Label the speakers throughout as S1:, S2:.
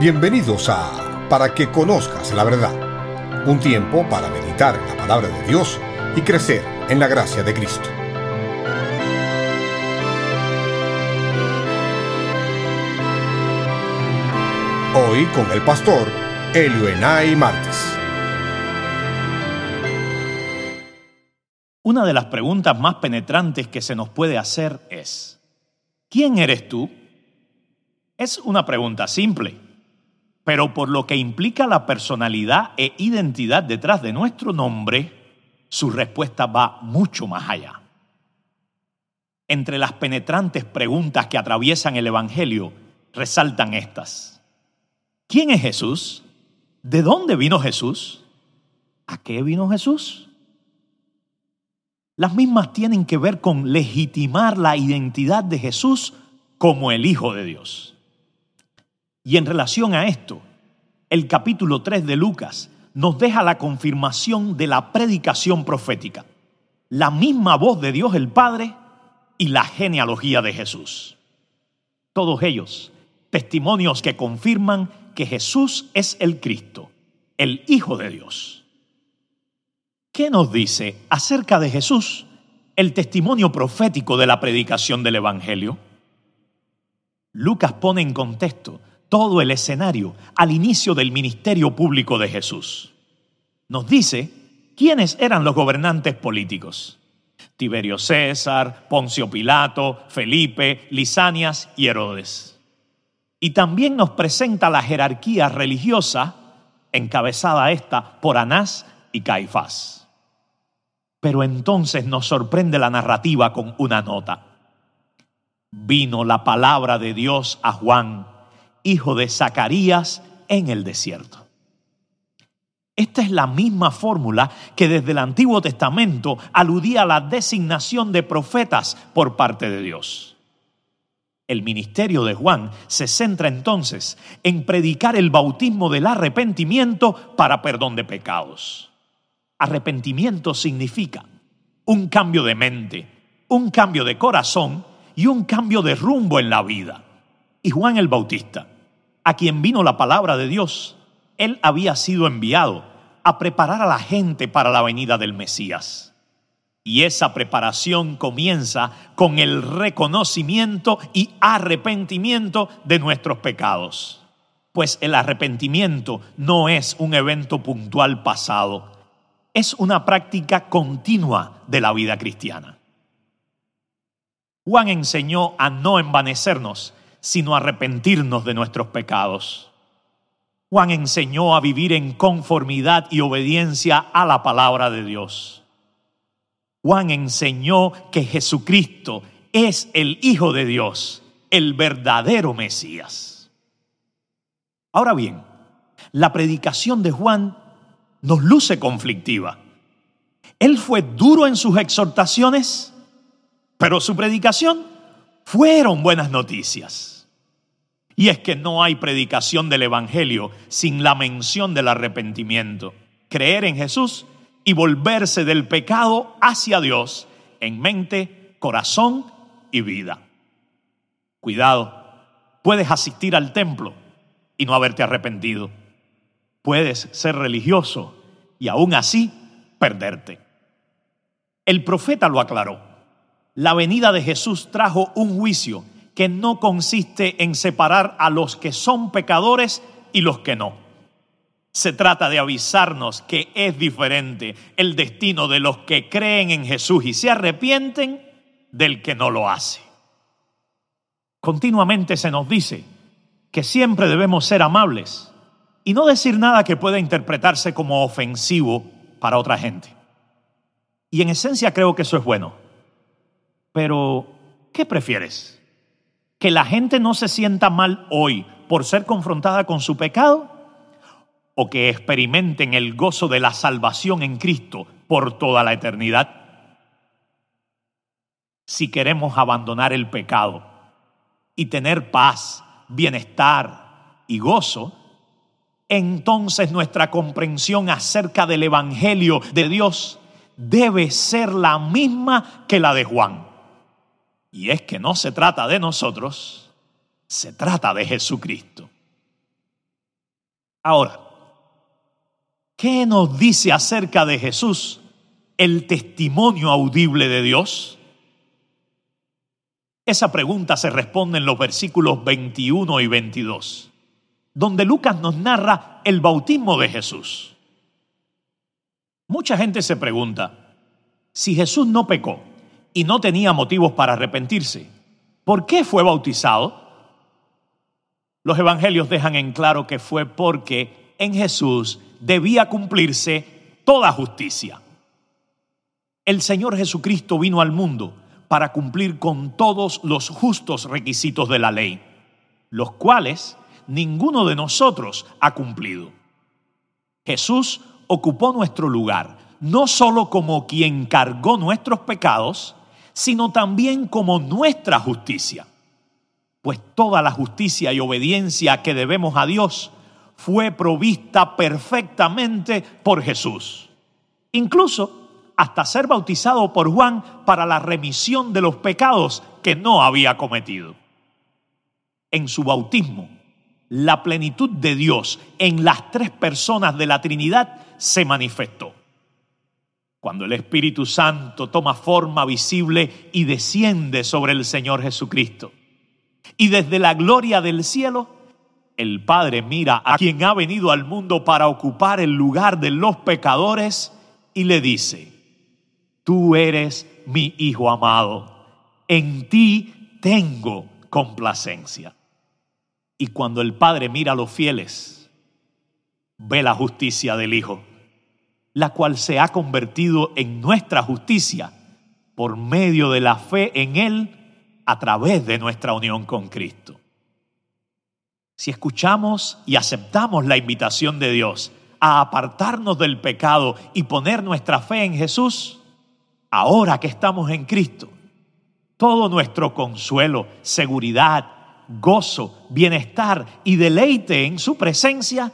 S1: Bienvenidos a Para que conozcas la verdad, un tiempo para meditar en la palabra de Dios y crecer en la gracia de Cristo. Hoy con el pastor Elioenay Martes.
S2: Una de las preguntas más penetrantes que se nos puede hacer es, ¿quién eres tú? Es una pregunta simple, pero por lo que implica la personalidad e identidad detrás de nuestro nombre, su respuesta va mucho más allá. Entre las penetrantes preguntas que atraviesan el Evangelio, resaltan estas. ¿Quién es Jesús? ¿De dónde vino Jesús? ¿A qué vino Jesús? Las mismas tienen que ver con legitimar la identidad de Jesús como el Hijo de Dios. Y en relación a esto, el capítulo 3 de Lucas nos deja la confirmación de la predicación profética, la misma voz de Dios el Padre y la genealogía de Jesús. Todos ellos testimonios que confirman que Jesús es el Cristo, el Hijo de Dios. ¿Qué nos dice acerca de Jesús el testimonio profético de la predicación del Evangelio? Lucas pone en contexto todo el escenario al inicio del ministerio público de Jesús. Nos dice quiénes eran los gobernantes políticos. Tiberio César, Poncio Pilato, Felipe, Lisanias y Herodes. Y también nos presenta la jerarquía religiosa, encabezada esta por Anás y Caifás. Pero entonces nos sorprende la narrativa con una nota. Vino la palabra de Dios a Juan, hijo de Zacarías, en el desierto. Esta es la misma fórmula que desde el Antiguo Testamento aludía a la designación de profetas por parte de Dios. El ministerio de Juan se centra entonces en predicar el bautismo del arrepentimiento para perdón de pecados. Arrepentimiento significa un cambio de mente, un cambio de corazón y un cambio de rumbo en la vida. Y Juan el Bautista a quien vino la palabra de Dios, él había sido enviado a preparar a la gente para la venida del Mesías. Y esa preparación comienza con el reconocimiento y arrepentimiento de nuestros pecados. Pues el arrepentimiento no es un evento puntual pasado, es una práctica continua de la vida cristiana. Juan enseñó a no envanecernos sino arrepentirnos de nuestros pecados. Juan enseñó a vivir en conformidad y obediencia a la palabra de Dios. Juan enseñó que Jesucristo es el Hijo de Dios, el verdadero Mesías. Ahora bien, la predicación de Juan nos luce conflictiva. Él fue duro en sus exhortaciones, pero su predicación fueron buenas noticias. Y es que no hay predicación del Evangelio sin la mención del arrepentimiento, creer en Jesús y volverse del pecado hacia Dios en mente, corazón y vida. Cuidado, puedes asistir al templo y no haberte arrepentido. Puedes ser religioso y aún así perderte. El profeta lo aclaró la venida de Jesús trajo un juicio que no consiste en separar a los que son pecadores y los que no. Se trata de avisarnos que es diferente el destino de los que creen en Jesús y se arrepienten del que no lo hace. Continuamente se nos dice que siempre debemos ser amables y no decir nada que pueda interpretarse como ofensivo para otra gente. Y en esencia creo que eso es bueno. Pero, ¿qué prefieres? ¿Que la gente no se sienta mal hoy por ser confrontada con su pecado? ¿O que experimenten el gozo de la salvación en Cristo por toda la eternidad? Si queremos abandonar el pecado y tener paz, bienestar y gozo, entonces nuestra comprensión acerca del Evangelio de Dios debe ser la misma que la de Juan. Y es que no se trata de nosotros, se trata de Jesucristo. Ahora, ¿qué nos dice acerca de Jesús el testimonio audible de Dios? Esa pregunta se responde en los versículos 21 y 22, donde Lucas nos narra el bautismo de Jesús. Mucha gente se pregunta, si Jesús no pecó y no tenía motivos para arrepentirse, ¿por qué fue bautizado? Los evangelios dejan en claro que fue porque en Jesús debía cumplirse toda justicia. El Señor Jesucristo vino al mundo para cumplir con todos los justos requisitos de la ley, los cuales ninguno de nosotros ha cumplido. Jesús ocupó nuestro lugar, no solo como quien cargó nuestros pecados, sino también como nuestra justicia. Pues toda la justicia y obediencia que debemos a Dios fue provista perfectamente por Jesús. Incluso hasta ser bautizado por Juan para la remisión de los pecados que no había cometido. En su bautismo, la plenitud de Dios en las tres personas de la Trinidad se manifestó. Cuando el Espíritu Santo toma forma visible y desciende sobre el Señor Jesucristo. Y desde la gloria del cielo, el Padre mira a quien ha venido al mundo para ocupar el lugar de los pecadores y le dice, tú eres mi Hijo amado, en ti tengo complacencia. Y cuando el Padre mira a los fieles, ve la justicia del Hijo, la cual se ha convertido en nuestra justicia por medio de la fe en Él a través de nuestra unión con Cristo. Si escuchamos y aceptamos la invitación de Dios a apartarnos del pecado y poner nuestra fe en Jesús, ahora que estamos en Cristo, todo nuestro consuelo, seguridad, gozo, bienestar y deleite en su presencia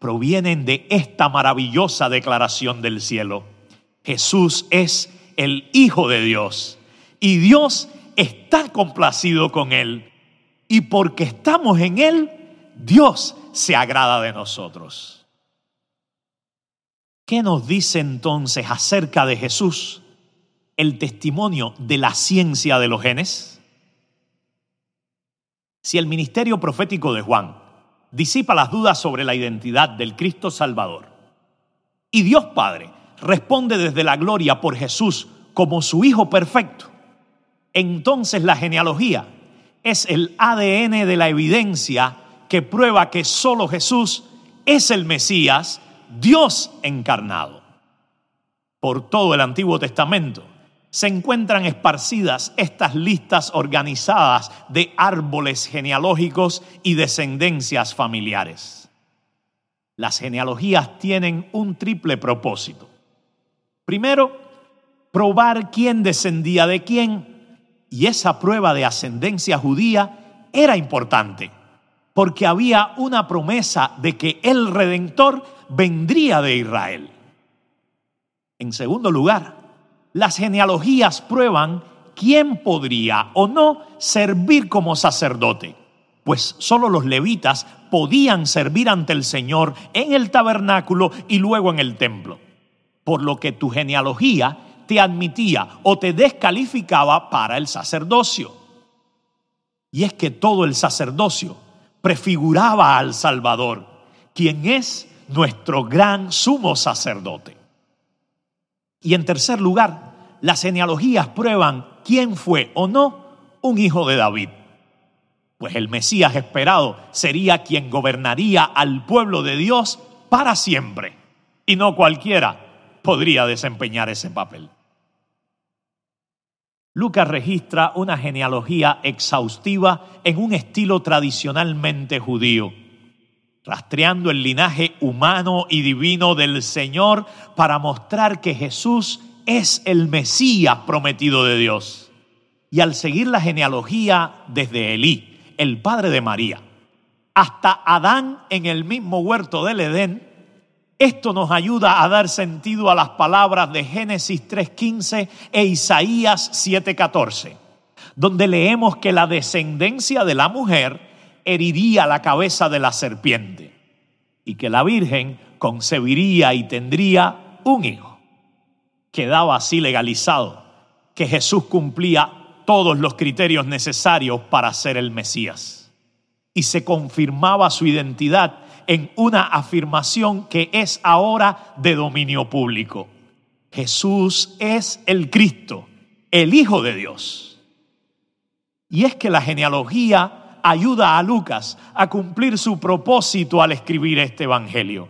S2: provienen de esta maravillosa declaración del cielo. Jesús es el Hijo de Dios y Dios está complacido con Él. Y porque estamos en Él, Dios se agrada de nosotros. ¿Qué nos dice entonces acerca de Jesús? el testimonio de la ciencia de los genes? Si el ministerio profético de Juan disipa las dudas sobre la identidad del Cristo Salvador y Dios Padre responde desde la gloria por Jesús como su Hijo perfecto, entonces la genealogía es el ADN de la evidencia que prueba que solo Jesús es el Mesías, Dios encarnado. Por todo el Antiguo Testamento, se encuentran esparcidas estas listas organizadas de árboles genealógicos y descendencias familiares. Las genealogías tienen un triple propósito. Primero, probar quién descendía de quién, y esa prueba de ascendencia judía era importante, porque había una promesa de que el Redentor vendría de Israel. En segundo lugar, las genealogías prueban quién podría o no servir como sacerdote, pues solo los levitas podían servir ante el Señor en el tabernáculo y luego en el templo, por lo que tu genealogía te admitía o te descalificaba para el sacerdocio. Y es que todo el sacerdocio prefiguraba al Salvador, quien es nuestro gran sumo sacerdote. Y en tercer lugar, las genealogías prueban quién fue o no un hijo de David. Pues el Mesías esperado sería quien gobernaría al pueblo de Dios para siempre. Y no cualquiera podría desempeñar ese papel. Lucas registra una genealogía exhaustiva en un estilo tradicionalmente judío rastreando el linaje humano y divino del Señor para mostrar que Jesús es el Mesías prometido de Dios. Y al seguir la genealogía desde Elí, el padre de María, hasta Adán en el mismo huerto del Edén, esto nos ayuda a dar sentido a las palabras de Génesis 3.15 e Isaías 7.14, donde leemos que la descendencia de la mujer heriría la cabeza de la serpiente. y que la Virgen concebiría y tendría un hijo. Quedaba así legalizado que Jesús cumplía todos los criterios necesarios para ser el Mesías. Y se confirmaba su identidad en una afirmación que es ahora de dominio público. Jesús es el Cristo, el Hijo de Dios. Y es que la genealogía ayuda a Lucas a cumplir su propósito al escribir este Evangelio.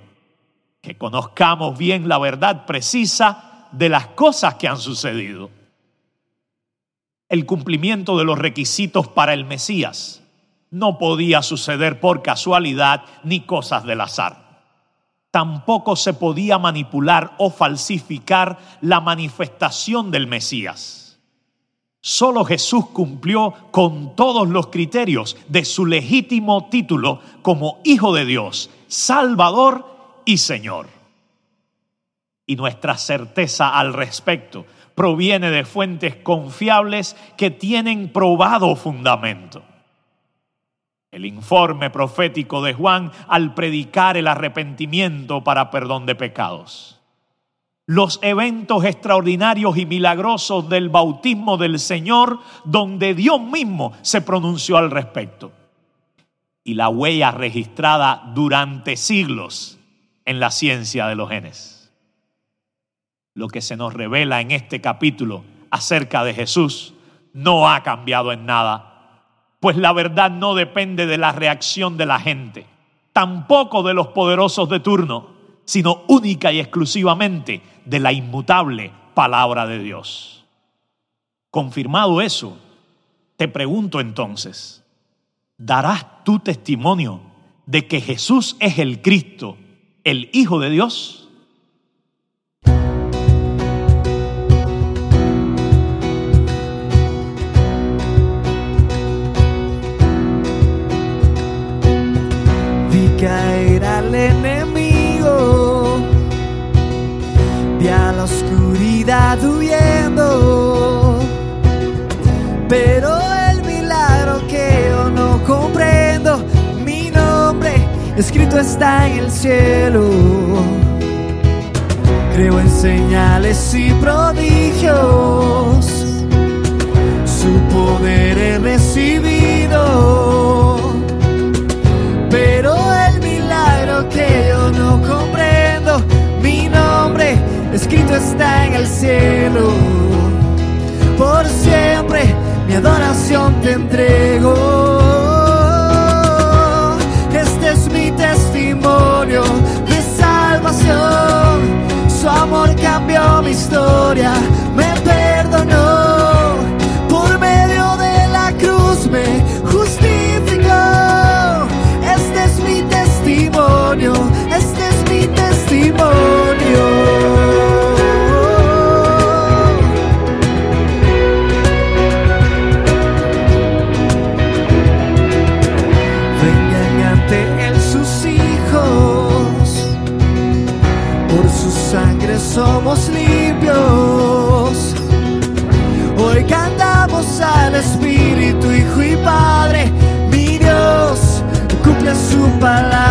S2: Que conozcamos bien la verdad precisa de las cosas que han sucedido. El cumplimiento de los requisitos para el Mesías no podía suceder por casualidad ni cosas del azar tampoco se podía manipular o falsificar la manifestación del Mesías. Solo Jesús cumplió con todos los criterios de su legítimo título como Hijo de Dios, Salvador y Señor. Y nuestra certeza al respecto proviene de fuentes confiables que tienen probado fundamento. El informe profético de Juan al predicar el arrepentimiento para perdón de pecados. Los eventos extraordinarios y milagrosos del bautismo del Señor donde Dios mismo se pronunció al respecto. Y la huella registrada durante siglos en la ciencia de los genes. Lo que se nos revela en este capítulo acerca de Jesús no ha cambiado en nada pues la verdad no depende de la reacción de la gente, tampoco de los poderosos de turno, sino única y exclusivamente de la inmutable palabra de Dios. Confirmado eso, te pregunto entonces, ¿darás tu testimonio de que Jesús es el Cristo, el Hijo de Dios?
S3: Está en el cielo. Creo en señales y prodigios, su poder he recibido que yo no comprendo. Mi nombre escrito está en el cielo. Por siempre mi adoración te cumple su palabra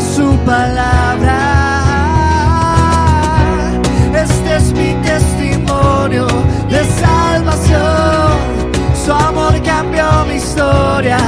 S3: su palabra. Este es mi testimonio de salvación. Su amor cambió mi historia,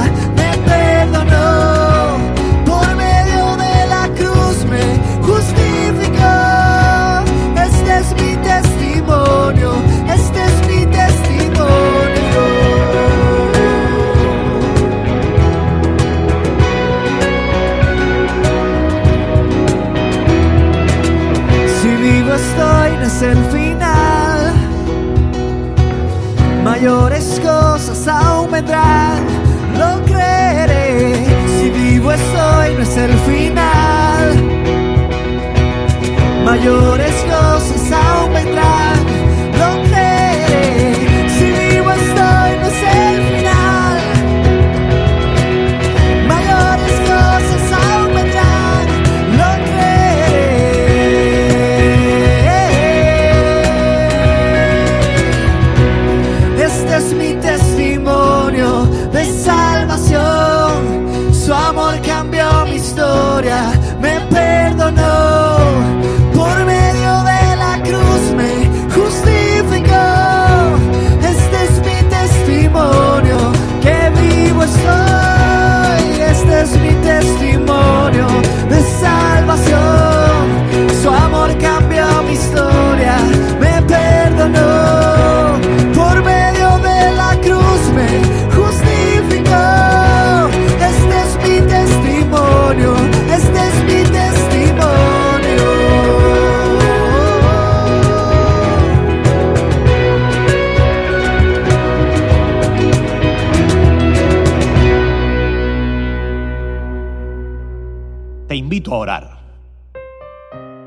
S2: invito a orar.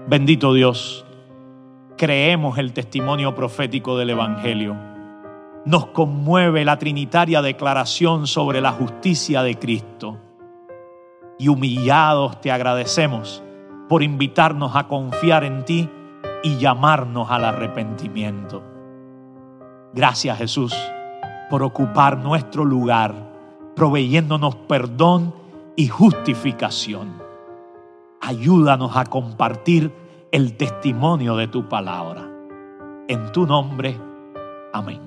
S2: Bendito Dios, creemos el testimonio profético del Evangelio. Nos conmueve la trinitaria declaración sobre la justicia de Cristo. Y humillados te agradecemos por invitarnos a confiar en ti y llamarnos al arrepentimiento. Gracias Jesús por ocupar nuestro lugar, proveyéndonos perdón y justificación. Ayúdanos a compartir el testimonio de tu palabra. En tu nombre, amén.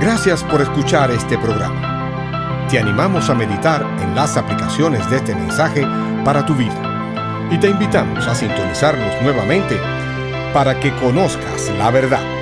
S1: Gracias por escuchar este programa. Te animamos a meditar en las aplicaciones de este mensaje para tu vida y te invitamos a sintonizarnos nuevamente para que conozcas la verdad